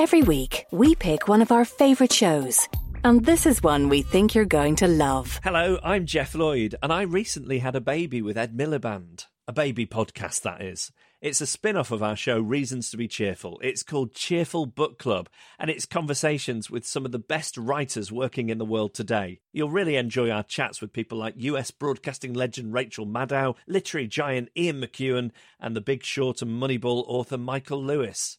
Every week, we pick one of our favourite shows. And this is one we think you're going to love. Hello, I'm Jeff Lloyd, and I recently had a baby with Ed Miliband. A baby podcast, that is. It's a spin off of our show, Reasons to Be Cheerful. It's called Cheerful Book Club, and it's conversations with some of the best writers working in the world today. You'll really enjoy our chats with people like US broadcasting legend Rachel Maddow, literary giant Ian McEwan, and the Big Short and Moneyball author Michael Lewis.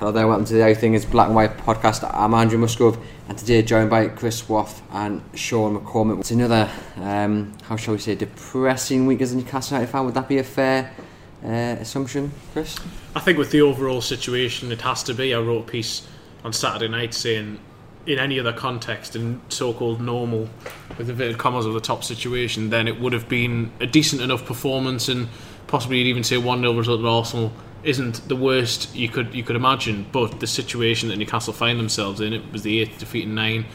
Hello there, welcome to the Everything is Black and White podcast. I'm Andrew Musgrove, and today joined by Chris Waugh and Sean McCormick. It's another, um, how shall we say, depressing week as a Newcastle United fan. Would that be a fair uh, assumption, Chris? I think with the overall situation, it has to be. I wrote a piece on Saturday night saying, in any other context, in so-called normal, with inverted commas of the top situation, then it would have been a decent enough performance, and possibly you'd even say one 0 result at Arsenal isn't the worst you could you could imagine. But the situation that Newcastle find themselves in, it was the eighth defeat in nine,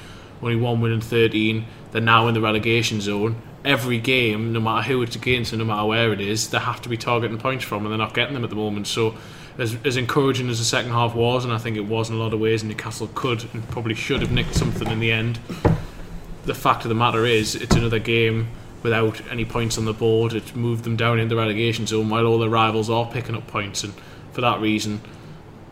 only one win in thirteen. They're now in the relegation zone. Every game, no matter who it's against and no matter where it is, they have to be targeting points from, and they're not getting them at the moment. So, as, as encouraging as the second half was, and I think it was in a lot of ways, Newcastle could and probably should have nicked something in the end. The fact of the matter is, it's another game without any points on the board. It moved them down in the relegation zone while all their rivals are picking up points, and for that reason,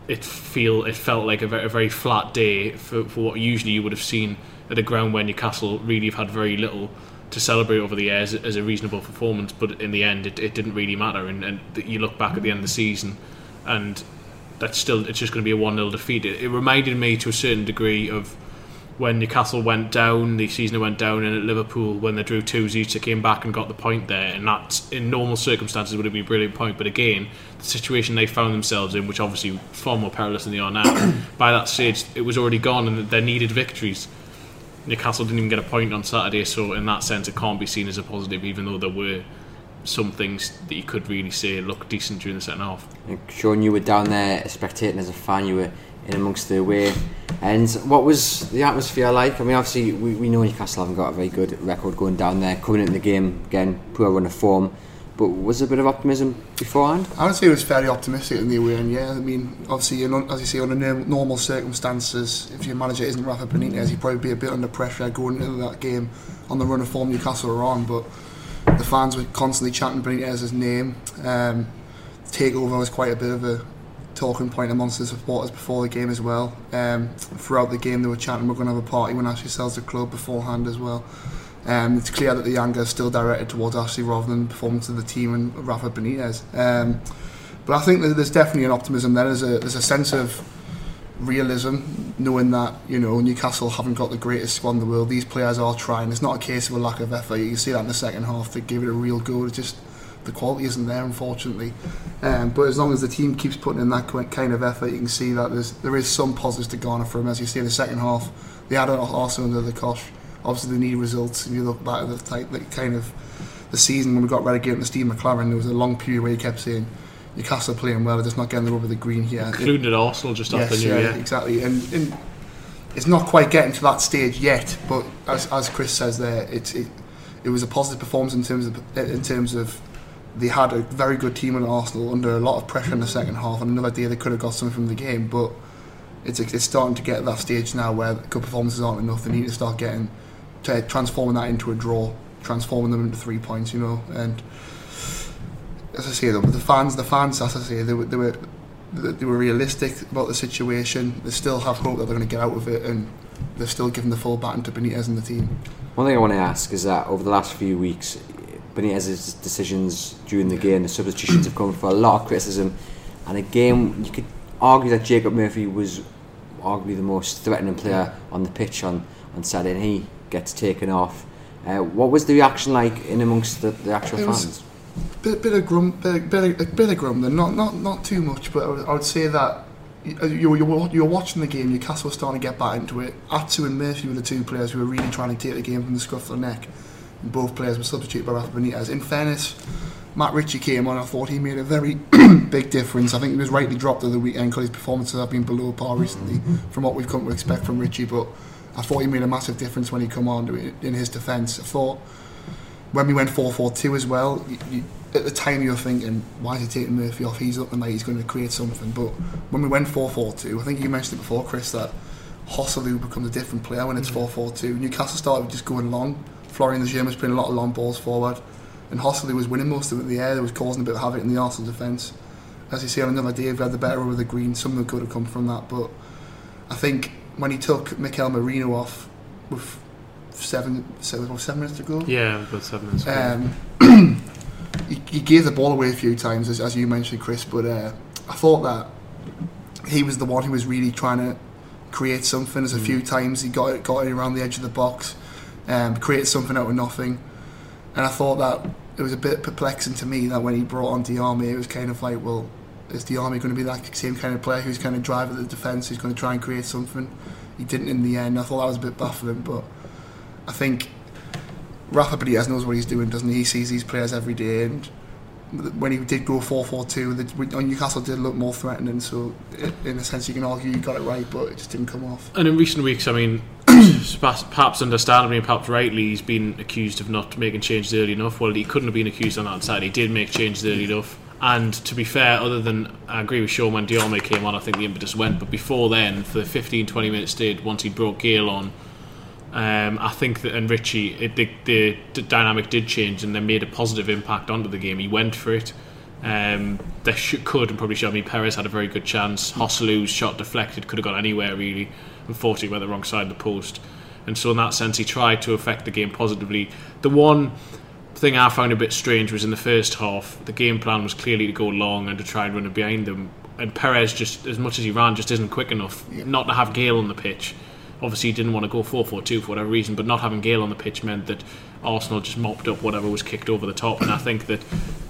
it feel it felt like a very, a very flat day for, for what usually you would have seen at a ground where Newcastle really have had very little to celebrate over the years as a reasonable performance. But in the end, it, it didn't really matter, and, and you look back at the end of the season, and that's still it's just going to be a one 0 defeat. It, it reminded me to a certain degree of when Newcastle went down, the season went down, and at Liverpool when they drew two they came back and got the point there, and that in normal circumstances would have been a brilliant point. But again, the situation they found themselves in, which obviously far more perilous than they are now, by that stage it was already gone, and they needed victories. Newcastle didn't even get a point on Saturday, so in that sense, it can't be seen as a positive, even though there were some things that you could really say looked decent during the second half. And Sean, you were down there spectating as a fan. You were in amongst the away. And what was the atmosphere like? I mean, obviously, we, we know Newcastle haven't got a very good record going down there, coming into the game again, poor run of form. But was there a bit of optimism beforehand? I would say it was fairly optimistic in the away end, yeah. I mean, obviously, as you say, under normal circumstances, if your manager isn't Rafa Benitez, he'd probably be a bit under pressure going into that game on the run of form Newcastle are on. But the fans were constantly chanting Benitez's name. Um, takeover was quite a bit of a talking point amongst the supporters before the game as well. Um, throughout the game, they were chanting, "We're going to have a party when Ashley sells the club" beforehand as well. Um, it's clear that the anger is still directed towards Ashley rather than performance of the team and Rafa Benitez. Um, but I think that there's definitely an optimism there. There's a there's a sense of realism, knowing that you know Newcastle haven't got the greatest squad in the world. These players are trying. It's not a case of a lack of effort. You can see that in the second half. They gave it a real go. It's just the quality isn't there, unfortunately. Um, but as long as the team keeps putting in that kind of effort, you can see that there's there is some positives to garner from. As you see in the second half, they had Arsenal under the cosh. Obviously, they need results. If you look back at the type, like, kind of the season when we got relegated to Steve McClaren, there was a long period where he kept saying. Newcastle playing well, they're just not getting the rubber the green here. Including at Arsenal just after yes, New yeah, Year. exactly. And, and it's not quite getting to that stage yet, but as, as Chris says there, it's it, it was a positive performance in terms of in terms of they had a very good team in Arsenal under a lot of pressure in the second half, and another day they could have got something from the game, but it's it's starting to get to that stage now where good performances aren't enough. They need to start getting to transforming that into a draw, transforming them into three points, you know, and as I say, though, the fans, the fans, as I say, they were, they were they were realistic about the situation. They still have hope that they're going to get out of it, and they're still giving the full baton to Benitez and the team. One thing I want to ask is that over the last few weeks, Benitez's decisions during the game, the substitutions have come for a lot of criticism, and again, you could argue that Jacob Murphy was arguably the most threatening player on the pitch on, on Saturday, and he gets taken off. Uh, what was the reaction like in amongst the, the actual It fans? Bit, bit of grum, bit, bit, of, bit of grumbling, not not not too much, but I would, I would say that you, you, you, were, you were watching the game. Newcastle was starting to get back into it. Atsu and Murphy were the two players who were really trying to take the game from the scruff of the neck. Both players were substituted by Rafa Benitez. In fairness, Matt Ritchie came on. I thought he made a very big difference. I think he was rightly dropped at the weekend because his performances have been below par recently, from what we've come to expect from Ritchie. But I thought he made a massive difference when he come on in his defence. I thought when we went 4-4-2 as well, you, you, at the time you were thinking, why is he taking Murphy off? He's looking like he's going to create something. But when we went 4-4-2, I think you mentioned it before, Chris, that Joselu becomes a different player when it's mm. 4-4-2. Newcastle started just going long. Florian Lejeune was putting a lot of long balls forward. And Joselu was winning most of it in the air. It was causing a bit of havoc in the Arsenal defence. As you see on another day, if we had the better over the green, some of it could have come from that. But I think when he took Mikel Merino off with seven, seven, seven minutes to go, Yeah, about seven minutes. um, he, he gave the ball away a few times, as, as you mentioned, Chris. But uh, I thought that he was the one who was really trying to create something. As a few times he got it, got it around the edge of the box, um, created something out of nothing. And I thought that it was a bit perplexing to me that when he brought on Diame, it was kind of like, well, is Diame going to be that same kind of player who's kind of driving the defence, who's going to try and create something? He didn't in the end. I thought that was a bit baffling, but I think Rafa Benitez knows what he's doing, doesn't he? He sees these players every day, and when he did go 4-4-2, the, Newcastle did look more threatening. So, in a sense, you can argue you got it right, but it just didn't come off. And in recent weeks, I mean, perhaps understandably and perhaps rightly, he's been accused of not making changes early enough. Well, he couldn't have been accused on that side. He did make changes early enough. And to be fair, other than I agree with Sean when Diame came on, I think the impetus went. But before then, for the 15 20 minutes stayed, once he brought Gayle on, um, I think that and Ritchie, it, the, the, the dynamic did change and they made a positive impact onto the game. He went for it. Um, they should, could and probably should. I mean, Perez had a very good chance. Joselu's shot deflected, could have gone anywhere really. Unfortunately, went the wrong side of the post. And so, in that sense, he tried to affect the game positively. The one thing I found a bit strange was in the first half, the game plan was clearly to go long and to try and run it behind them. And Perez, just as much as he ran, just isn't quick enough not to have Gayle on the pitch. Obviously, he didn't want to go 4 4 2 for whatever reason, but not having Gayle on the pitch meant that Arsenal just mopped up whatever was kicked over the top. And I think that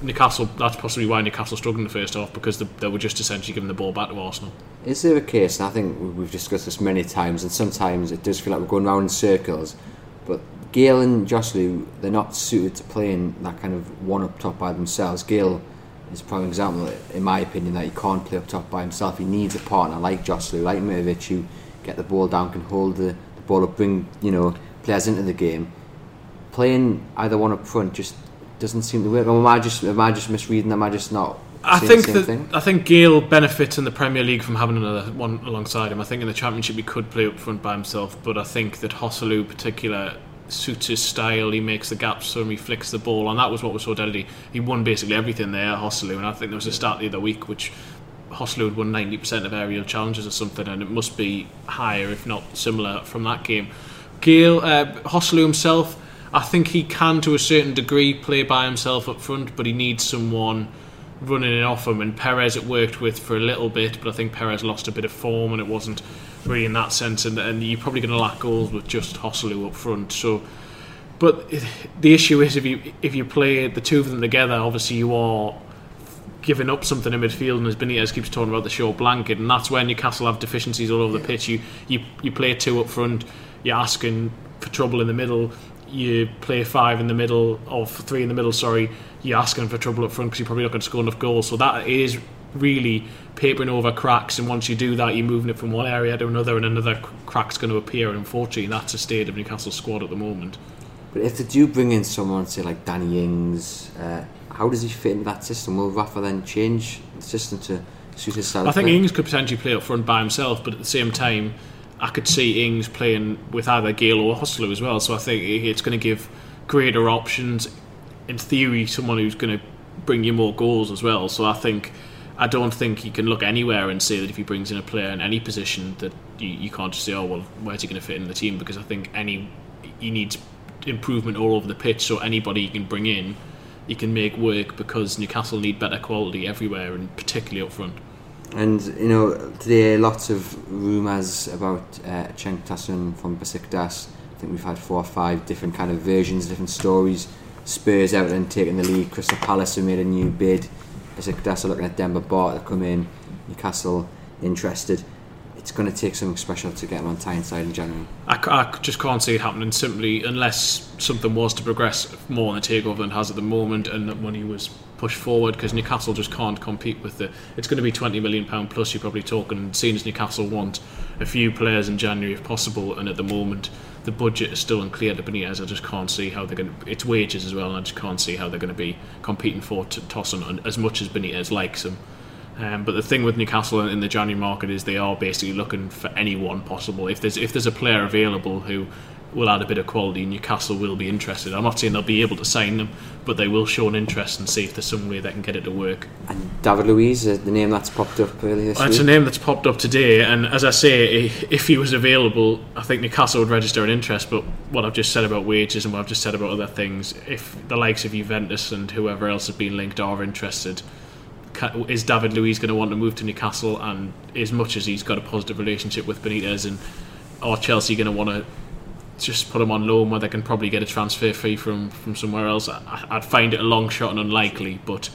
Newcastle, that's possibly why Newcastle struggled in the first half, because they, they were just essentially giving the ball back to Arsenal. Is there a case, and I think we- we've discussed this many times, and sometimes it does feel like we're going round in circles, but Gayle and Joselu, they're not suited to playing that kind of one up top by themselves. Gayle is probably an example, in my opinion, that he can't play up top by himself. He needs a partner like Joselu, like Mitrovic, who get the ball down, can hold the, the ball up, bring you know players into the game. Playing either one up front just doesn't seem to work. Or am I just am I just misreading? Am I just not? I think that thing? I think Gayle benefits in the Premier League from having another one alongside him. I think in the Championship he could play up front by himself, but I think that Joselu in particular suits his style. He makes the gaps for him. He flicks the ball, and that was what was so deadly. He won basically everything there, Joselu, and I think there was a start the other week which Joselu had won ninety percent of aerial challenges or something, and it must be higher if not similar from that game. Gayle uh, himself. I think he can, to a certain degree, play by himself up front, but he needs someone running it off him. And Perez it worked with for a little bit, but I think Perez lost a bit of form, and it wasn't really in that sense. And, and you're probably going to lack goals with just Joselu up front. So, but the issue is if you if you play the two of them together, obviously you are giving up something in midfield, and as Benitez keeps talking about the short blanket, and that's where Newcastle have deficiencies all over the pitch. You you you play two up front, you're asking for trouble in the middle. You play five in the middle, or three in the middle. Sorry, you're asking for trouble up front because you're probably not going to score enough goals. So that is really papering over cracks, and once you do that, you're moving it from one area to another, and another crack's going to appear. And unfortunately, that's the state of Newcastle's squad at the moment. But if they do bring in someone, say like Danny Ings, uh, how does he fit into that system? Will Rafa then change the system to suit his style? I think? Ings could potentially play up front by himself, but at the same time, I could see Ings playing with either Gayle or Joselu as well. So I think it's going to give greater options. In theory, someone who's going to bring you more goals as well. So I think I don't think you can look anywhere and say that if he brings in a player in any position that you, you can't just say, oh well, where's he going to fit in the team? Because I think any he needs improvement all over the pitch. So anybody you can bring in, you can make work because Newcastle need better quality everywhere and particularly up front. And you know, today lots of rumours about uh, Cenk from Besiktas. I think we've had four or five different kind of versions, different stories. Spurs, out and taking the lead. Crystal Palace have made a new bid. Besiktas are looking at Demba Ba to come in. Newcastle interested. It's going to take something special to get him on Tyneside in January. I, I just can't see it happening simply unless something was to progress more in the takeover than it has at the moment, and that money was pushed forward because Newcastle just can't compete with the. It's going to be twenty million pound plus. You're probably talking. Seeing as Newcastle want a few players in January if possible, and at the moment the budget is still unclear to Benitez. I just can't see how they're going. to... It's wages as well, and I just can't see how they're going to be competing for Tosun as much as Benitez likes him. Um, but the thing with Newcastle in the January market is they are basically looking for anyone possible. If there's if there's a player available who will add a bit of quality. Newcastle will be interested. I'm not saying they'll be able to sign them, but they will show an interest and see if there's some way they can get it to work. And David Luiz, uh, the name that's popped up earlier this It's week. a name that's popped up today, and as I say, if he was available, I think Newcastle would register an interest. But what I've just said about wages and what I've just said about other things, if the likes of Juventus and whoever else have been linked are interested, is David Luiz going to want to move to Newcastle? And as much as he's got a positive relationship with Benitez, and are Chelsea going to want to just put him on loan where they can probably get a transfer fee from, from somewhere else. I, would find it a long shot and unlikely, but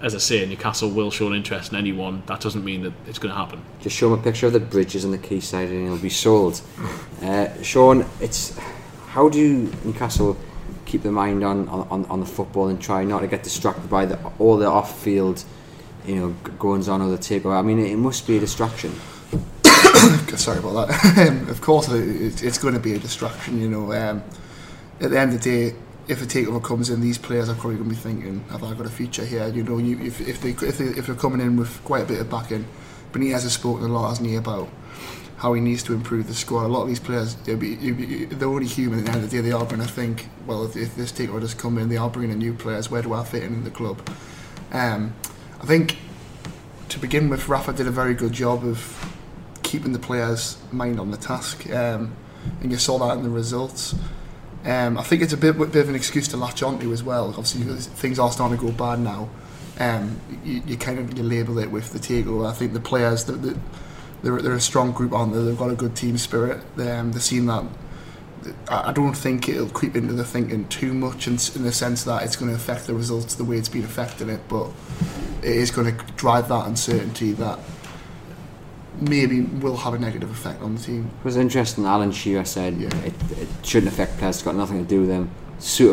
as I say, Newcastle will show an interest in anyone. That doesn't mean that it's going to happen. Just show him a picture of the bridges on the quayside and he'll be sold. Uh, Sean, it's how do Newcastle keep their mind on, on, on the football and try not to get distracted by the, all the off-field, you know, goings on or the? I mean, it, it must be a distraction. sorry about that. Um, of course, it's going to be a distraction. You know, um, at the end of the day, if a takeover comes in, these players are probably going to be thinking, "Have I got a future here?" You know, you, if, if they if they if they're coming in with quite a bit of backing, Benitez has spoken a lot, hasn't he, about how he needs to improve the squad. A lot of these players, be, be, they're only human. At the end of the day, they are going to think, "Well, if, if this takeover does come in, they are bringing in new players. Where do I fit in in the club?" Um, I think to begin with, Rafa did a very good job of keeping the players' mind on the task, um, and you saw that in the results. Um, I think it's a bit, bit of an excuse to latch onto as well. Obviously, things are starting to go bad now. Um, you, you, kind of you label it with the takeover. I think the players, the, the, they're, they're a strong group on there. They've got a good team spirit. Um, they've seen that. I don't think it'll creep into the thinking too much in, in the sense that it's going to affect the results the way it's been affecting it, but it is going to drive that uncertainty that maybe will have a negative effect on the team. It was interesting. Alan Shearer said yeah. it, it, shouldn't affect players. It's got nothing to do with them.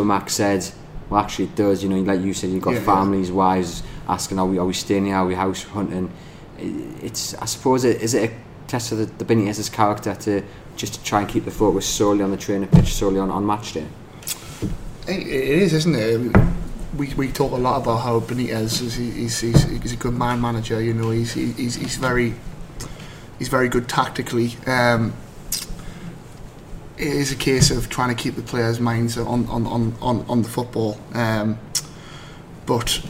Mac said, well, actually, it does. You know, like you said, you've got yeah, families, yeah. wives asking, "Are we are we staying here? Are we house hunting?" It's I suppose it is it a test of the, the Benitez's character to just to try and keep the focus solely on the training pitch, solely on, on match day. It is, isn't it? We, we talk a lot about how Benitez is he's, he's, he's a good man manager. You know, he's he's, he's very he's very good tactically. Um, it is a case of trying to keep the players' minds on on, on, on, on the football. Um, but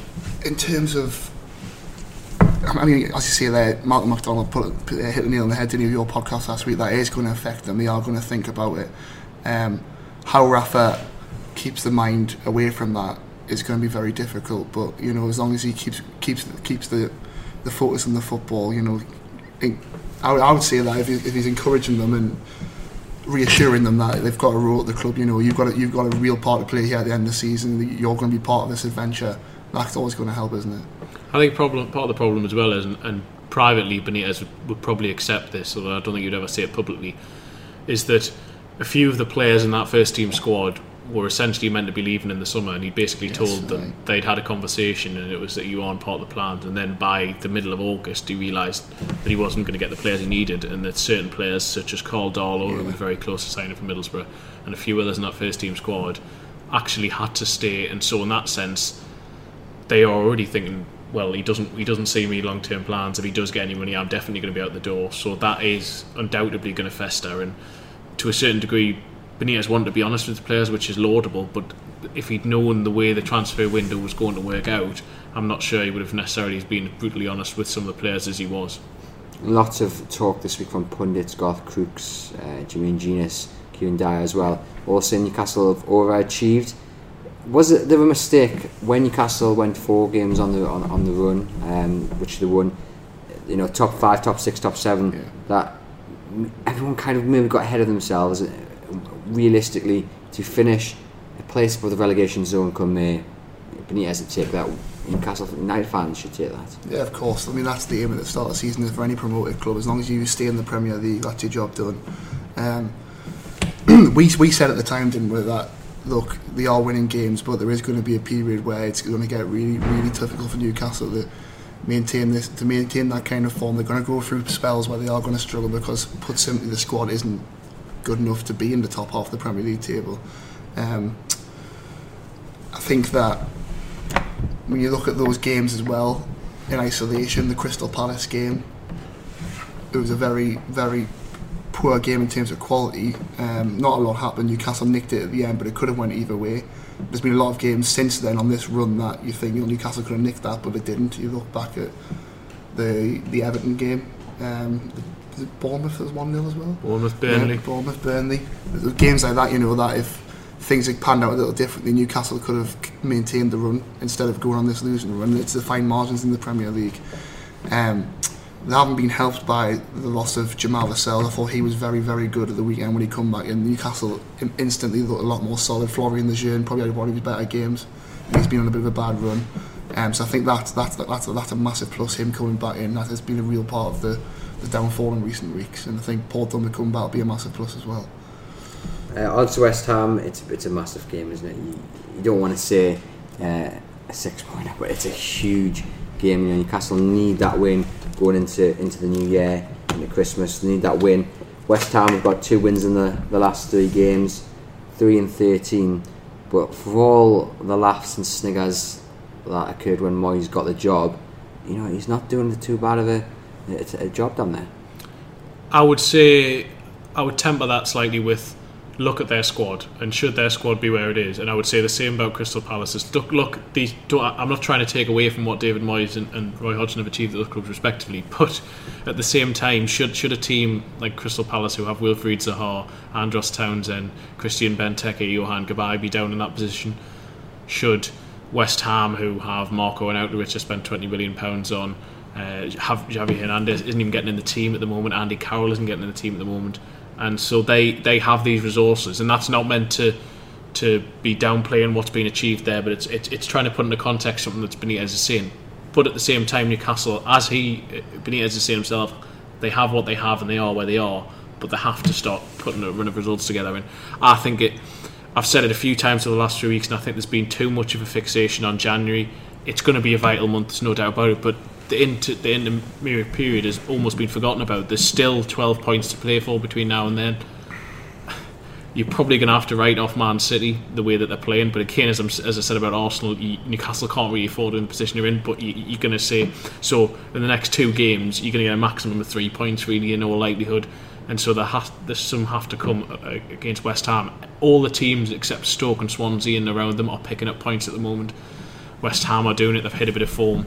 in terms of, I mean, as you say there, Malcolm McDonald put, put hit the nail on the head, in your podcast last week? That is going to affect them. They are going to think about it. Um, how Rafa keeps the mind away from that is going to be very difficult. But you know, as long as he keeps keeps keeps the the focus on the football, you know, I, I would say that if, he, if he's encouraging them and reassuring them that they've got a role at the club, you know, you've got a, you've got a real part to play here at the end of the season. You're going to be part of this adventure. That's always going to help, isn't it? I think problem part of the problem as well is, and, and privately Benitez would, probably accept this, although I don't think you'd ever say it publicly, is that a few of the players in that first team squad were essentially meant to be leaving in the summer, and he basically yes, told them right. they'd had a conversation, and it was that you aren't part of the plan. And then by the middle of August, he realised that he wasn't going to get the players he needed, and that certain players such as Karl Darlow, yeah. who was very close to signing for Middlesbrough, and a few others in that first team squad, actually had to stay. And so, in that sense, they are already thinking. Well, he doesn't. He doesn't see me long term plans. If he does get any money, I'm definitely going to be out the door. So that is undoubtedly going to fester, and to a certain degree, Benitez wanted to be honest with the players, which is laudable. But if he'd known the way the transfer window was going to work out, I'm not sure he would have necessarily been brutally honest with some of the players as he was. Lots of talk this week from pundits, Garth Crooks, uh, Jermaine Jenas, Kieran Dyer as well. All saying Newcastle have overachieved. Was it there a mistake when Newcastle went four games on the on, on the run, um, which they won? You know, top five, top six, top seven. Yeah. That everyone kind of maybe got ahead of themselves. Realistically, to finish a place for the relegation zone come May, Benitez to take that. Newcastle United fans should take that. Yeah, of course. I mean, that's the aim at the start of the season as for any promoted club. As long as you stay in the Premier League, that's your job done. Um, we, we said at the time, didn't we, that look, they are winning games, but there is going to be a period where it's going to get really, really difficult for Newcastle to maintain this, to maintain that kind of form. They're going to go through spells where they are going to struggle because, put simply, the squad isn't good enough to be in the top half of the Premier League table. Um, I think that when you look at those games as well, in isolation, the Crystal Palace game, it was a very, very poor game in terms of quality. Um, not a lot happened. Newcastle nicked it at the end, but it could have went either way. There's been a lot of games since then on this run that you think you know, Newcastle could have nicked that, but it didn't. You look back at the the Everton game. Um, was it Bournemouth was one 0 as well. Bournemouth, Burnley. Yeah, Bournemouth, Burnley. Games like that, you know, that if things had panned out a little differently, Newcastle could have maintained the run instead of going on this losing run. It's the fine margins in the Premier League. Um, they haven't been helped by the loss of Jamal Lascelles. I thought he was very, very good at the weekend when he come back in. Newcastle instantly looked a lot more solid. Florian Lejeune probably had one of his better games. He's been on a bit of a bad run. Um, so I think that's, that's, that's, that's a massive plus, him coming back in. That has been a real part of the, the downfall in recent weeks. And I think Paul Dummett coming back will be a massive plus as well. Uh, odds to West Ham, it's it's a massive game, isn't it? You, you don't want to say uh, a six pointer, but it's a huge game. You know, Newcastle need that win going into into the new year, into Christmas. They need that win. West Ham have got two wins in the, the last three games, three and thirteen. But for all the laughs and sniggers that occurred when Moyes got the job, you know, he's not doing the too bad of a, a, a job down there. I would say I would temper that slightly with look at their squad and should their squad be where it is? And I would say the same about Crystal Palace. Look, look these I'm not trying to take away from what David Moyes and, and Roy Hodgson have achieved at those clubs respectively but at the same time should should a team like Crystal Palace who have Wilfried Zaha Andros Townsend Christian Benteke Yohan Cabaye be down in that position? Should West Ham who have Marko Arnautovic to spend 20 million pounds on uh, Javi Hernandez isn't even getting in the team at the moment Andy Carroll isn't getting in the team at the moment and so they they have these resources, and that's not meant to to be downplaying what's been achieved there, but it's it's, it's trying to put into context something that's Benitez is saying. But at the same time, Newcastle, as he Benitez is saying himself, they have what they have and they are where they are, but they have to start putting a run of results together. And I think it. I've said it a few times over the last few weeks, and I think there's been too much of a fixation on January. It's going to be a vital month, there's no doubt about it, but the inter, the intermediate period has almost been forgotten about. There's still 12 points to play for between now and then. You're probably going to have to write off Man City the way that they're playing, but again, as, as I said about Arsenal, you, Newcastle can't really afford in the position you're in. But you, you're going to say so in the next two games, you're going to get a maximum of three points, really, in all likelihood. And so there has, there's some have to come against West Ham. All the teams except Stoke and Swansea and around them are picking up points at the moment. West Ham are doing it; they've hit a bit of form.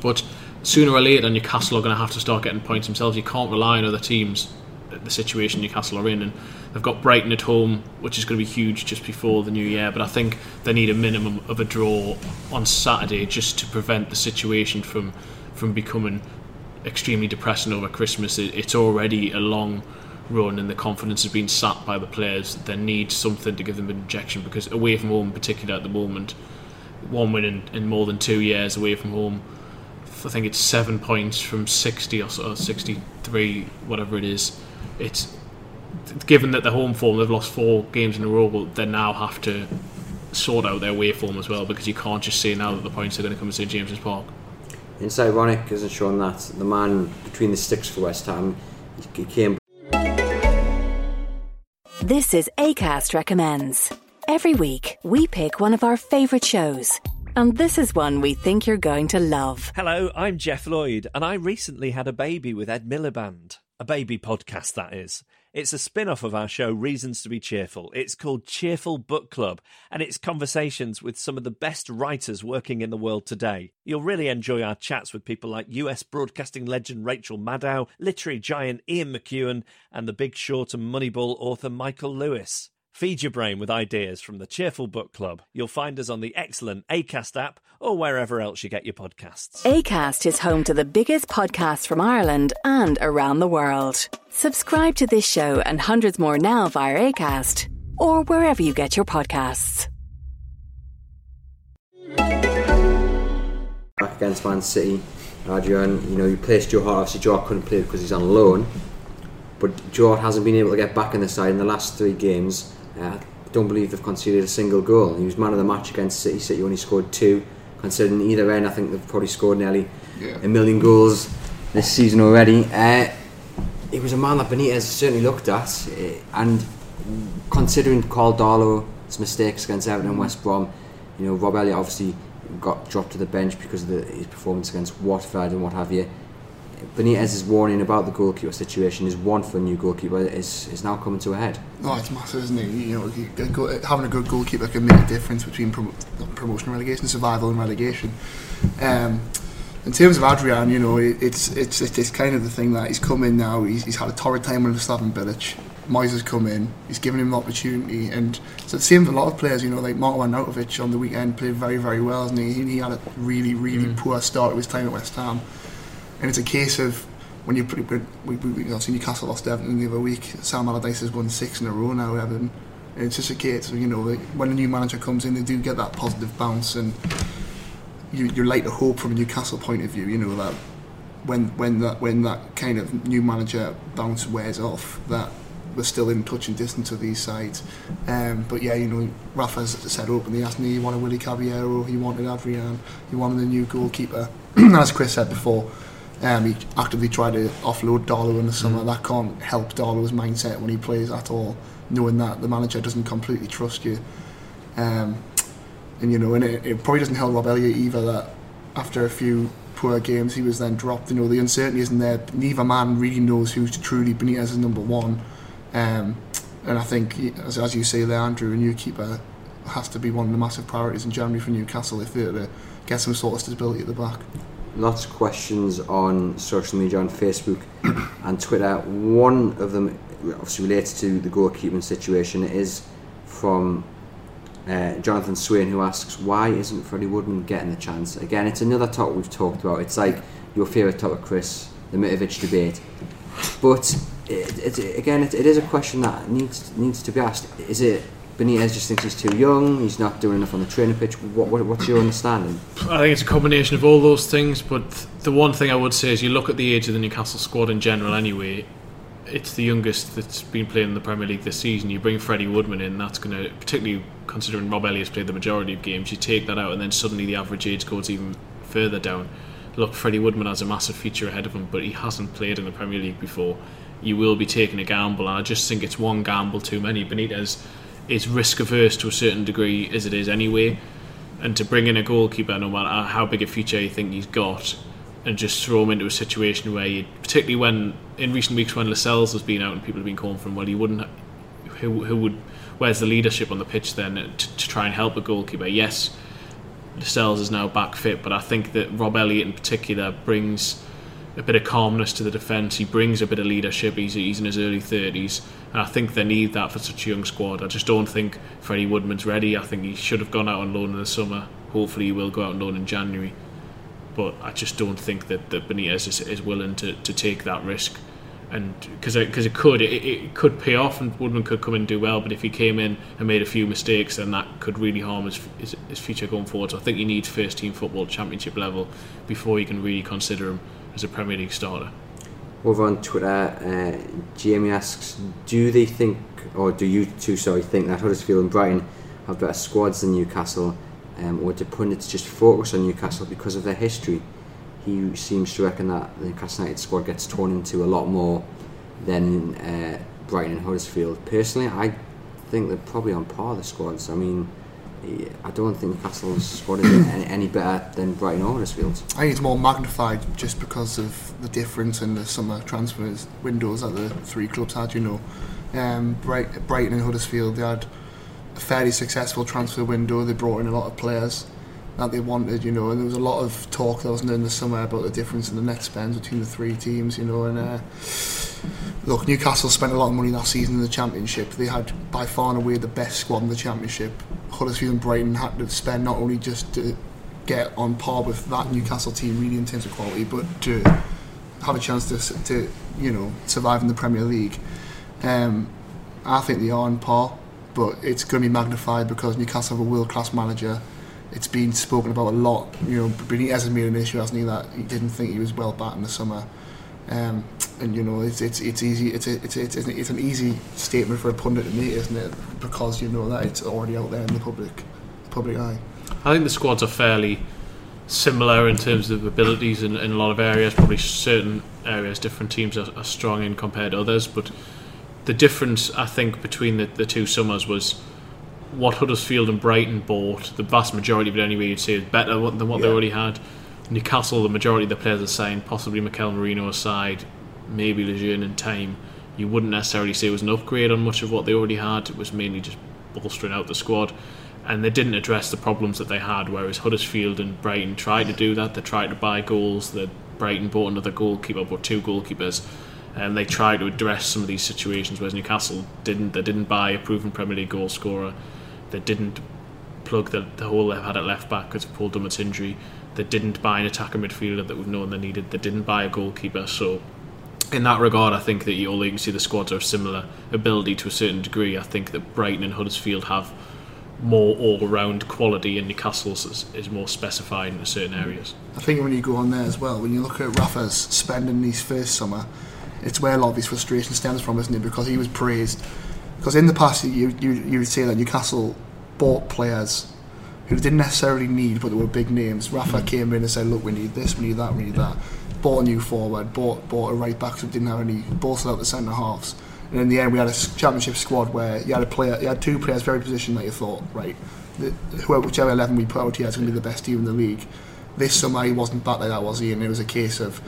But sooner or later, Newcastle are going to have to start getting points themselves. You can't rely on other teams, the situation Newcastle are in. And they've got Brighton at home, which is going to be huge just before the new year. But I think they need a minimum of a draw on Saturday just to prevent the situation from, from becoming extremely depressing over Christmas. It, it's already a long run and the confidence has been sapped by the players. They need something to give them an injection because away from home, in particular at the moment, one win in, in more than two years away from home. I think it's seven points from 60 or, or 63, whatever it is. It's given that the home form they've lost four games in a row, but they now have to sort out their away form as well because you can't just say now that the points are going to come to St James's Park. It's ironic, isn't Sean, that the man between the sticks for West Ham, he came This is ACAST Recommends. Every week, we pick one of our favourite shows. And this is one we think you're going to love. Hello, I'm Jeff Lloyd, and I recently had a baby with Ed Miliband. A baby podcast, that is. It's a spin off of our show, Reasons to be Cheerful. It's called Cheerful Book Club, and it's conversations with some of the best writers working in the world today. You'll really enjoy our chats with people like US broadcasting legend Rachel Maddow, literary giant Ian McEwan, and the Big Short and Moneyball author Michael Lewis. Feed your brain with ideas from the Cheerful Book Club. You'll find us on the excellent ACAST app or wherever else you get your podcasts. ACAST is home to the biggest podcasts from Ireland and around the world. Subscribe to this show and hundreds more now via ACAST or wherever you get your podcasts. Back against Man City, Adrian, you know, you placed Joe Hart. Obviously, Joe Hart couldn't play because he's on loan. But Joe Hart hasn't been able to get back in the side in the last three games. Uh, I don't believe they've conceded a single goal. He was man of the match against City. City only scored two. Considering either end, I think they've probably scored nearly Yeah. a million goals this season already. Uh, he was a man that Benitez certainly looked at, uh, and considering Karl Darlow's mistakes against Everton and West Brom, you know Rob Elliott obviously got dropped to the bench because of the, his performance against Watford and what have you. Benitez's warning about the goalkeeper situation is one for a new goalkeeper is, is now coming to a head. Oh, it's massive, isn't it? You know, you, go- having a good goalkeeper can make a difference between prom- promotion and relegation, survival and relegation. Um, in terms of Adrian, you know, it, it's, it's it's kind of the thing that he's come in now. He's, he's had a torrid time with Slaven Bilic. Moyes has come in. He's given him the opportunity, and it's the same for a lot of players. You know, like Marko Arnautovic on the weekend played very, very well, hasn't he? He, he had a really, really poor start of his time at West Ham, and it's a case of when you put we, we, we Newcastle lost to Everton the other week. Sam Allardyce has won six in a row now. Everton. And it's just a case of you know when a new manager comes in, they do get that positive bounce, and you, you're like to hope from a Newcastle point of view. You know that when when that when that kind of new manager bounce wears off, that we're still in touch and distance of these sides. Um, but yeah, you know, Rafa's said openly, he asked me, he wanted Willy Caballero, he wanted Adrian, he wanted a new goalkeeper. As Chris said before, um, he actively tried to offload Darlow in the summer. That can't help Darlow's mindset when he plays at all, knowing that the manager doesn't completely trust you. Um, and you know, and it, it probably doesn't help Rob Elliott either that after a few poor games he was then dropped. You know, the uncertainty isn't there. Neither man really knows who's truly Benitez number one. Um, and I think, as, as you say there, Andrew, a new keeper has to be one of the massive priorities in January for Newcastle if they're to get some sort of stability at the back. Lots of questions on social media, on Facebook and Twitter. One of them obviously relates to the goalkeeping situation. It is from uh, Jonathan Swain, who asks, "Why isn't Freddie Woodman getting the chance?" Again, it's another topic we've talked about. It's like your favourite topic, Chris, the Mitrovic debate. But it, it, again, it, it is a question that needs needs to be asked. Is it Benitez just thinks he's too young? He's not doing enough on the training pitch. What, what, what's your understanding? I think it's a combination of all those things, but the one thing I would say is you look at the age of the Newcastle squad in general anyway, it's the youngest that's been playing in the Premier League this season. You bring Freddie Woodman in, that's going to, particularly considering Rob Elliott's played the majority of games, you take that out and then suddenly the average age goes even further down. Look, Freddie Woodman has a massive future ahead of him, but he hasn't played in the Premier League before. You will be taking a gamble, and I just think it's one gamble too many. Benitez is risk averse to a certain degree, as it is anyway, and to bring in a goalkeeper, no matter how big a future you think he's got, and just throw him into a situation where, you, particularly when in recent weeks when Lascelles has been out and people have been calling for him, well, he wouldn't. Who, who would? Where's the leadership on the pitch then to, to try and help a goalkeeper? Yes, Lascelles is now back fit, but I think that Rob Elliott in particular brings a bit of calmness to the defence. He brings a bit of leadership. He's, he's in his early 30s, and I think they need that for such a young squad. I just don't think Freddie Woodman's ready. I think he should have gone out on loan in the summer. Hopefully, he will go out on loan in January. But I just don't think that, that Benitez is, is willing to, to take that risk. And because it, 'cause it could it, it could pay off and Woodman could come in and do well, but if he came in and made a few mistakes, then that could really harm his, his, his future going forward. So I think he needs first team football, championship level, before you can really consider him as a Premier League starter. Over on Twitter, uh, Jamie asks, do they think, or do you two, sorry, think that Huddersfield and Brighton have better squads than Newcastle, um, or do pundits just focus on Newcastle because of their history? He seems to reckon that the Newcastle United squad gets torn into a lot more than uh, Brighton and Huddersfield. Personally, I think they're probably on par the squads. I mean, I don't think Newcastle's squad is any, any better than Brighton or Huddersfield. I think it's more magnified just because of the difference in the summer transfers windows that the three clubs had. You know, um, Bright, Brighton and Huddersfield they had a fairly successful transfer window. They brought in a lot of players that they wanted, you know, and there was a lot of talk that wasn't in the summer about the difference in the net spends between the three teams, you know, and uh, look, Newcastle spent a lot of money last season in the Championship. They had by far and away the best squad in the Championship. Huddersfield and Brighton had to spend not only just to get on par with that Newcastle team really in terms of quality, but to have a chance to, to you know, survive in the Premier League. Um, I think they are on par, but it's going to be magnified because Newcastle have a world-class manager it's been spoken about a lot. You know, Benitez has made an issue, hasn't he, that he didn't think he was well back in the summer. Um, and you know, it's it's it's easy. It's it's it's it's an easy statement for a pundit to make, isn't it? Because you know that it's already out there in the public public eye. I think the squads are fairly similar in terms of abilities in, in a lot of areas. Probably certain areas different teams are, are strong in compared to others, but the difference I think between the, the two summers was what Huddersfield and Brighton bought, the vast majority of it anyway, you'd say is better than what yeah. they already had. Newcastle, the majority of the players are signed, possibly Mikel Merino aside, maybe Lejeune in time. You wouldn't necessarily say it was an upgrade on much of what they already had. It was mainly just bolstering out the squad. And they didn't address the problems that they had, whereas Huddersfield and Brighton tried to do that. They tried to buy goals. The Brighton bought another goalkeeper, bought two goalkeepers and they tried to address some of these situations whereas Newcastle didn't they didn't buy a proven Premier League goal scorer they didn't plug the, the hole they had at left back because of Paul Dummett's injury. They didn't buy an attacker midfielder that we've known they needed. They didn't buy a goalkeeper. So, in that regard, I think that you, although you can see the squads are of similar ability to a certain degree, I think that Brighton and Huddersfield have more all-round quality, and Newcastle's is, is more specified in certain mm-hmm. areas. I think when you go on there as well, when you look at Rafa's spending his first summer, it's where a lot of his frustration stems from, isn't it? Because he was praised because in the past, you, you, you would say that Newcastle bought players who didn't necessarily need, but they were big names. Rafa mm. came in and said, "Look, we need this, we need that, we need that." Bought a new forward, bought bought a right back who didn't have any, bolstered out the centre halves. And in the end, we had a championship squad where you had a player, you had two players very position that you thought, right, the, whoever, whichever eleven we put out here is going to be the best team in the league. This summer he wasn't back like that, was he? And it was a case of,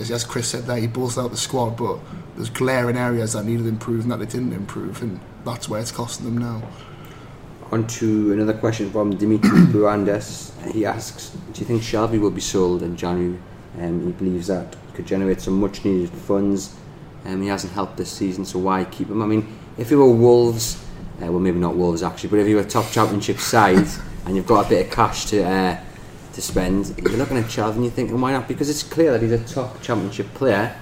as Chris said there, he bolstered out the squad, but there's glaring areas that needed improving that they didn't improve, and that's where it's costing them now. On to another question from Dimitri Burandes. He asks, do you think Shelvey will be sold in January? Um, he believes that he could generate some much needed funds. Um, he hasn't helped this season, so why keep him? I mean, if he were Wolves, uh, well, maybe not Wolves actually, but if you were a top championship side and you've got a bit of cash to uh, to spend, you're looking at Shelvey and you're thinking, why not? Because it's clear that he's a top championship player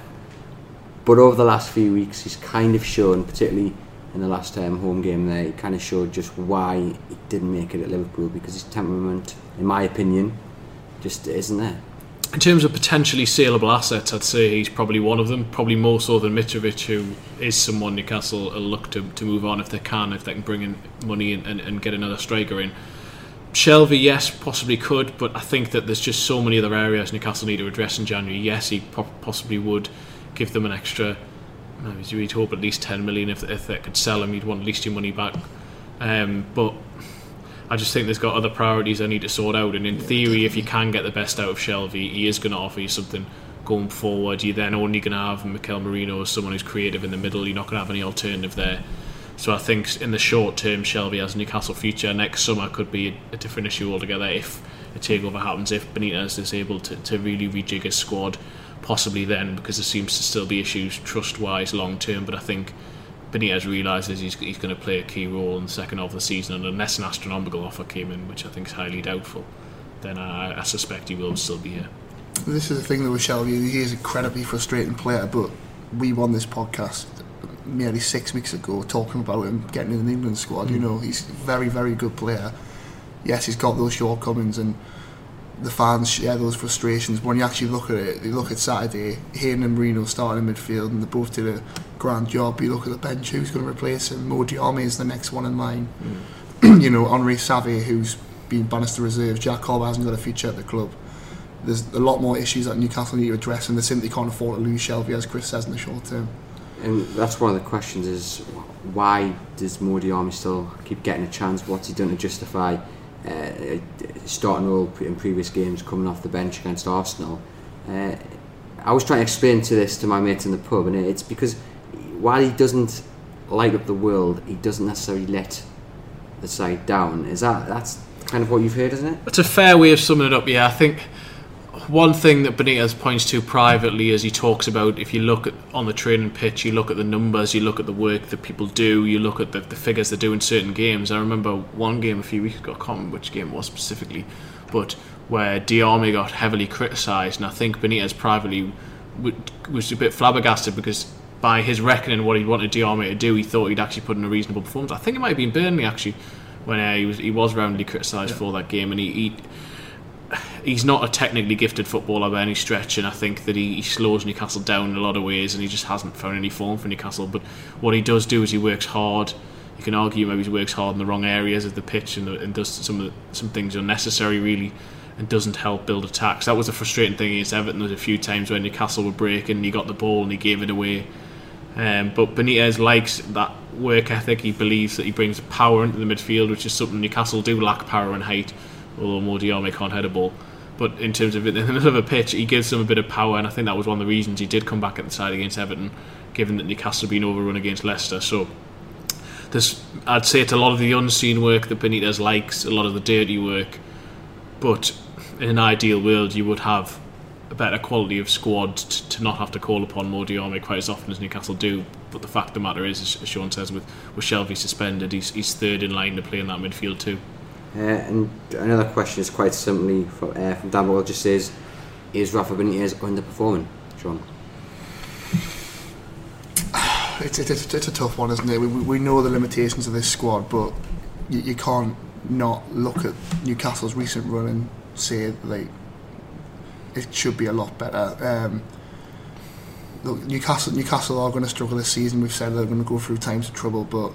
but over the last few weeks, he's kind of shown, particularly in the last um, home game there, he kind of showed just why he didn't make it at Liverpool because his temperament, in my opinion, just isn't there. In terms of potentially saleable assets, I'd say he's probably one of them, probably more so than Mitrovic, who is someone Newcastle will look to, to move on if they can, if they can bring in money and, and, and get another striker in. Shelvey, yes, possibly could, but I think that there's just so many other areas Newcastle need to address in January. Yes, he possibly would give them an extra. You'd hope at least 10 million if, if they could sell him, you'd want at least your money back. Um, but I just think there's got other priorities I need to sort out. And in theory, if you can get the best out of Shelvey he is going to offer you something going forward. You're then only going to have Mikel Merino as someone who's creative in the middle. You're not going to have any alternative there. So I think in the short term, Shelvey has Newcastle future. Next summer could be a different issue altogether if a takeover happens, if Benitez is able to, to really rejig his squad possibly then because there seems to still be issues trust wise long term. But I think Benitez realises he's, he's going to play a key role in the second half of the season, and unless an astronomical offer came in, which I think is highly doubtful, then I, I suspect he will still be here. This is the thing that with Shelvey, he is an incredibly frustrating player, but we won this podcast nearly six weeks ago talking about him getting in the England squad. Mm. You know, he's a very, very good player. Yes, he's got those shortcomings and the fans share those frustrations. When you actually look at it, you look at Saturday, Hayden and Merino starting in midfield, and they both did a grand job. You look at the bench, who's going to replace him? Mo Diame is the next one in line. Mm. you know, Henri Saivet, who's been banished to reserve. Jack Colback hasn't got a future at the club. There's a lot more issues that Newcastle need to address, and they simply can't afford to lose Shelvey, as Chris says, in the short term. And that's one of the questions: is why does Mo Diame still keep getting a chance? What's he done to justify uh, starting all in previous games, coming off the bench against Arsenal? Uh, I was trying to explain to this to my mates in the pub, and it's because while he doesn't light up the world, he doesn't necessarily let the side down. Is that that's kind of what you've heard, isn't it? It's a fair way of summing it up. Yeah, I think one thing that Benitez points to privately as he talks about if you look at on the training pitch, you look at the numbers, you look at the work that people do, you look at the, the figures they do in certain games. I remember one game a few weeks ago, I can't remember which game it was specifically, but where Diame got heavily criticised, and I think Benitez privately was a bit flabbergasted because by his reckoning what he wanted Diame to do, he thought he'd actually put in a reasonable performance. I think it might have been Burnley actually when uh, he was he was roundly criticised yeah. for that game, and he, he he's not a technically gifted footballer by any stretch, and I think that he, he, slows Newcastle down in a lot of ways, and he just hasn't found any form for Newcastle. But what he does do is he works hard. You can argue maybe he works hard in the wrong areas of the pitch and, and does some the, some things unnecessary really, and doesn't help build attacks. That was a frustrating thing against Everton. There was a few times when Newcastle were breaking, and he got the ball and he gave it away. Um, but Benitez likes that work ethic. He believes that he brings power into the midfield, which is something Newcastle do lack power and height although Mo Diame can't head a ball. But in terms of in the middle of a pitch, he gives them a bit of power, and I think that was one of the reasons he did come back at the side against Everton, given that Newcastle had been overrun against Leicester. So there's, I'd say it's a lot of the unseen work that Benitez likes, a lot of the dirty work. But in an ideal world, you would have a better quality of squad to, to not have to call upon Mo Diame quite as often as Newcastle do. But the fact of the matter is, as Sean says, with, with Shelvey suspended, he's, he's third in line to play in that midfield too. Uh, and another question is quite simply from, uh, from Dan Ball just says, is Rafa Benitez underperforming, Sean? It's, it's, it's a tough one, isn't it? We, we know the limitations of this squad, but you, you can't not look at Newcastle's recent run and say like it should be a lot better. Um, look, Newcastle Newcastle are going to struggle this season. We've said they're going to go through times of trouble, but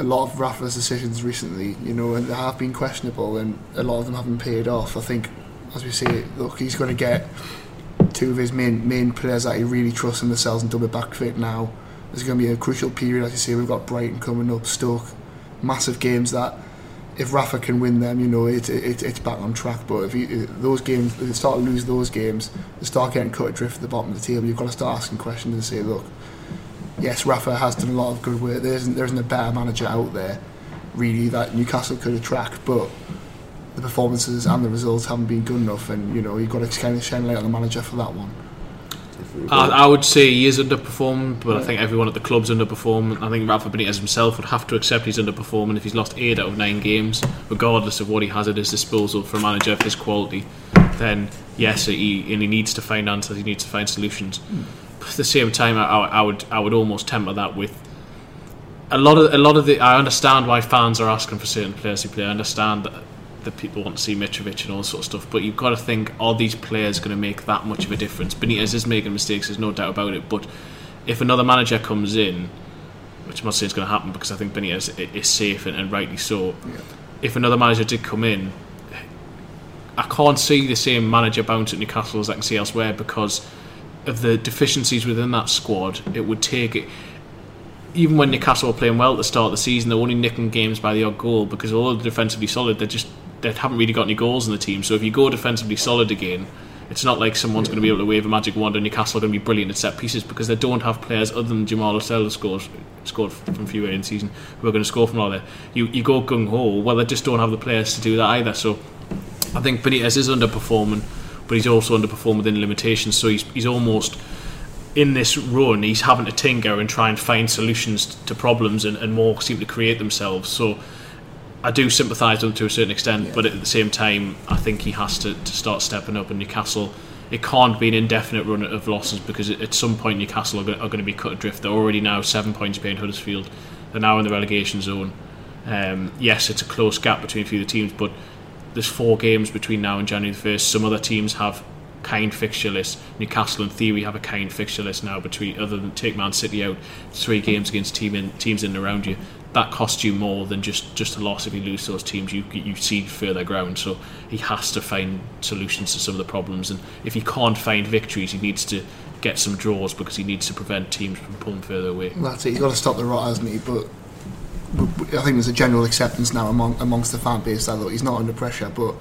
a lot of Rafa's decisions recently, you know, and they have been questionable, and a lot of them haven't paid off. I think, as we say, look, he's going to get two of his main main players that he really trusts Lascelles and Dummett back fit now. There's going to be a crucial period, as you say. We've got Brighton coming up, Stoke, massive games that. If Rafa can win them, you know it, it, it's back on track. But if he, uh, those games, if they start to lose those games, they start getting cut adrift at the bottom of the table. You've got to start asking questions and say, look, yes, Rafa has done a lot of good work. There isn't there isn't a better manager out there, really, that Newcastle could attract, but the performances and the results haven't been good enough, and you know you've got to kind of shine light on the manager for that one. I, I, would say he is underperformed, but yeah. I think everyone at the club's underperformed. I think Rafa Benitez himself would have to accept he's underperforming if he's lost eight out of nine games, regardless of what he has at his disposal for a manager of his quality. Then yes, he and he needs to find answers. He needs to find solutions. Mm at the same time, I, I would I would almost temper that with a lot of a lot of the. I understand why fans are asking for certain players to play. I understand that, that people want to see Mitrovic and all sort of stuff, but you've got to think: Are these players going to make that much of a difference? Benitez is making mistakes. There's no doubt about it. But if another manager comes in, which I'm not saying is going to happen because I think Benitez is safe and, and rightly so. Yeah. If another manager did come in, I can't see the same manager bounce at Newcastle as I can see elsewhere because of the deficiencies within that squad, it would take it. Even when Newcastle were playing well at the start of the season, they're only nicking games by the odd goal because although they're defensively solid, they just they haven't really got any goals in the team. So if you go defensively solid again, it's not like someone's going to be able to wave a magic wand and Newcastle are going to be brilliant at set pieces because they don't have players other than Jamal Lascelles who scored, scored from few in season who are going to score from all there. You, you go gung ho, well, they just don't have the players to do that either. So I think Benitez is underperforming but he's also underperformed within limitations. So he's he's almost in this run, he's having to tinker and try and find solutions to problems, and, and more seem to create themselves. So I do sympathise with him to a certain extent, yeah. but at the same time, I think he has to, to start stepping up. And Newcastle, it can't be an indefinite run of losses because at some point Newcastle are going, are going to be cut adrift. They're already now seven points behind Huddersfield. They're now in the relegation zone. Um, yes, it's a close gap between a few of the teams, but there's four games between now and January the 1st. Some other teams have kind fixture lists. Newcastle, in theory, have a kind fixture list now between, other than take Man City out, three games against team in, teams in and around you. That costs you more than just, just a loss if you lose those teams. You you see further ground. So he has to find solutions to some of the problems. And if he can't find victories, he needs to get some draws because he needs to prevent teams from pulling further away. That's it. He's got to stop the rot, hasn't he? But I think there's a general acceptance now among, amongst the fan base that look, he's not under pressure. But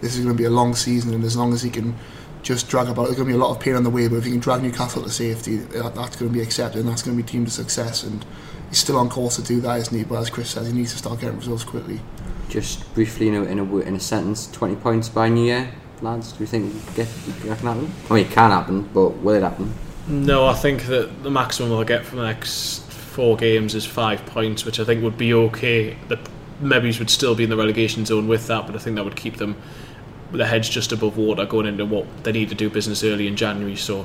this is going to be a long season, and as long as he can just drag about, there's going to be a lot of pain on the way. But if he can drag Newcastle to safety, that, that's going to be accepted, and that's going to be deemed a success. And he's still on course to do that, isn't he? But as Chris says, he needs to start getting results quickly. Just briefly, in a, in a, in a sentence, 20 points by New Year, lads. Do you think get, that can happen? I mean, it can happen, but will it happen? No, I think that the maximum they'll get from the next four games is five points, which I think would be okay. The Mebbys would still be in the relegation zone with that, but I think that would keep them with their heads just above water going into what they need to do business early in January. So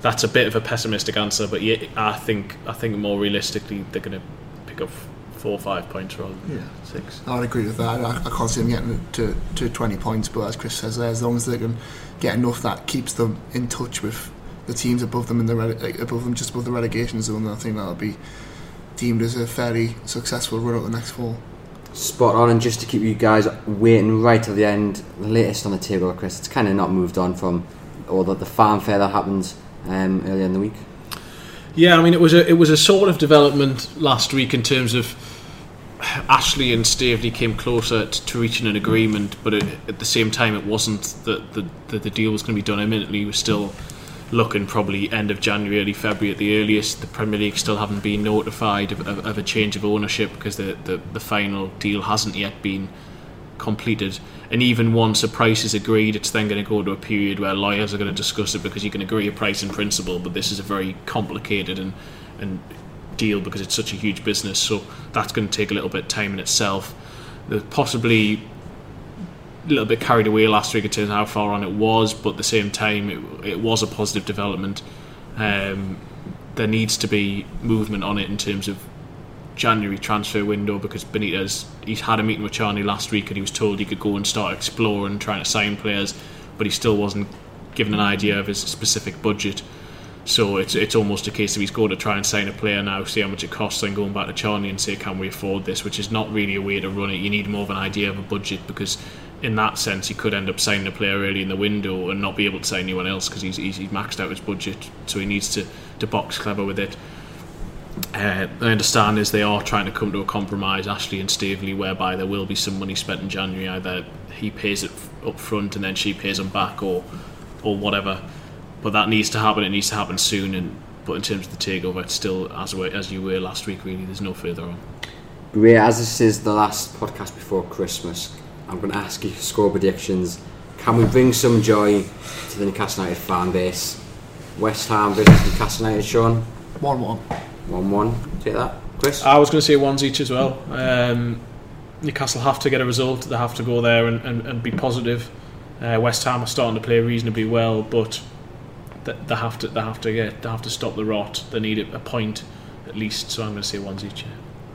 that's a bit of a pessimistic answer, but yeah, I think I think more realistically they're going to pick up four or five points rather than Yeah. six. I'd agree with that. I, I can't see them getting to, to 20 points, but as Chris says there, as long as they can get enough that keeps them in touch with the teams above them in the rele- above them just above the relegation zone, I think that'll be deemed as a fairly successful run up the next fall. Spot on, and just to keep you guys waiting right till the end, the latest on the table, Chris. It's kind of not moved on from all the, the fanfare that happened um, earlier in the week. Yeah, I mean it was a it was a sort of development last week in terms of Ashley and Staveley came closer t- to reaching an agreement, but it, at the same time it wasn't that the, the the deal was going to be done imminently. We're still looking probably end of January, early February at the earliest. The Premier League still haven't been notified of, of, of a change of ownership because the, the the final deal hasn't yet been completed. And even once a price is agreed, it's then going to go to a period where lawyers are going to discuss it because you can agree a price in principle, but this is a very complicated and and deal because it's such a huge business. So that's going to take a little bit of time in itself. There's possibly little bit carried away last week in terms of how far on it was, but at the same time, it, it was a positive development. Um, there needs to be movement on it in terms of January transfer window because Benitez he's had a meeting with Charnley last week and he was told he could go and start exploring trying to sign players, but he still wasn't given an idea of his specific budget. So it's it's almost a case of he's going to try and sign a player now, see how much it costs, and going back to Charnley and say, can we afford this? Which is not really a way to run it. You need more of an idea of a budget because, in that sense, he could end up signing a player early in the window and not be able to sign anyone else because he's, he's he's maxed out his budget. So he needs to to box clever with it. Uh, I understand is they are trying to come to a compromise, Ashley and Staveley, whereby there will be some money spent in January. Either he pays it up front and then she pays him back, or or whatever. But that needs to happen. It needs to happen soon. And but in terms of the takeover, it's still as as you were last week. Really, there's no further on. Great, as this is the last podcast before Christmas, I'm going to ask you for score predictions. Can we bring some joy to the Newcastle United fan base? West Ham versus Newcastle United, Sean. 1 1. 1 1. Take that. Chris? I was going to say ones each as well. Um, Newcastle have to get a result. They have to go there and, and, and be positive. Uh, West Ham are starting to play reasonably well, but th- they have to they have to get they have to stop the rot. They need a, a point at least. So I'm going to say ones each.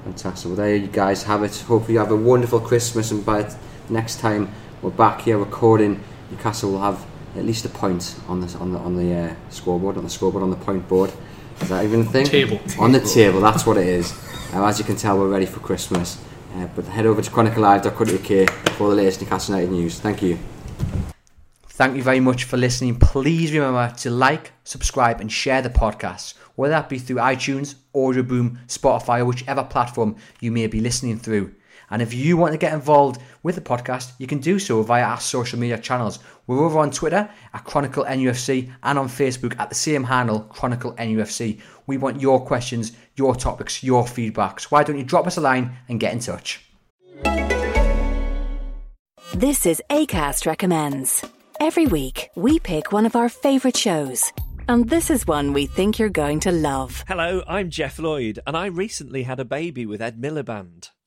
Fantastic. Well, there you guys have it. Hopefully, you have a wonderful Christmas, and by next time we're back here recording, Newcastle will have at least a point on the on the on the uh, scoreboard, on the scoreboard, on the point board. Is that even a thing? Table. On the table. That's what it is. Um, as you can tell, we're ready for Christmas. Uh, but head over to chroniclelive.co.uk for the latest Newcastle United news. Thank you. Thank you very much for listening. Please remember to like, subscribe, and share the podcast, whether that be through iTunes, Audioboom, Spotify, or whichever platform you may be listening through. And if you want to get involved with the podcast, you can do so via our social media channels. We're over on Twitter at Chronicle NUFC and on Facebook at the same handle, Chronicle NUFC. We want your questions, your topics, your feedbacks. Why don't you drop us a line and get in touch? This is ACAST Recommends. Every week, we pick one of our favourite shows. And this is one we think you're going to love. Hello, I'm Geoff Lloyd, and I recently had a baby with Ed Miliband.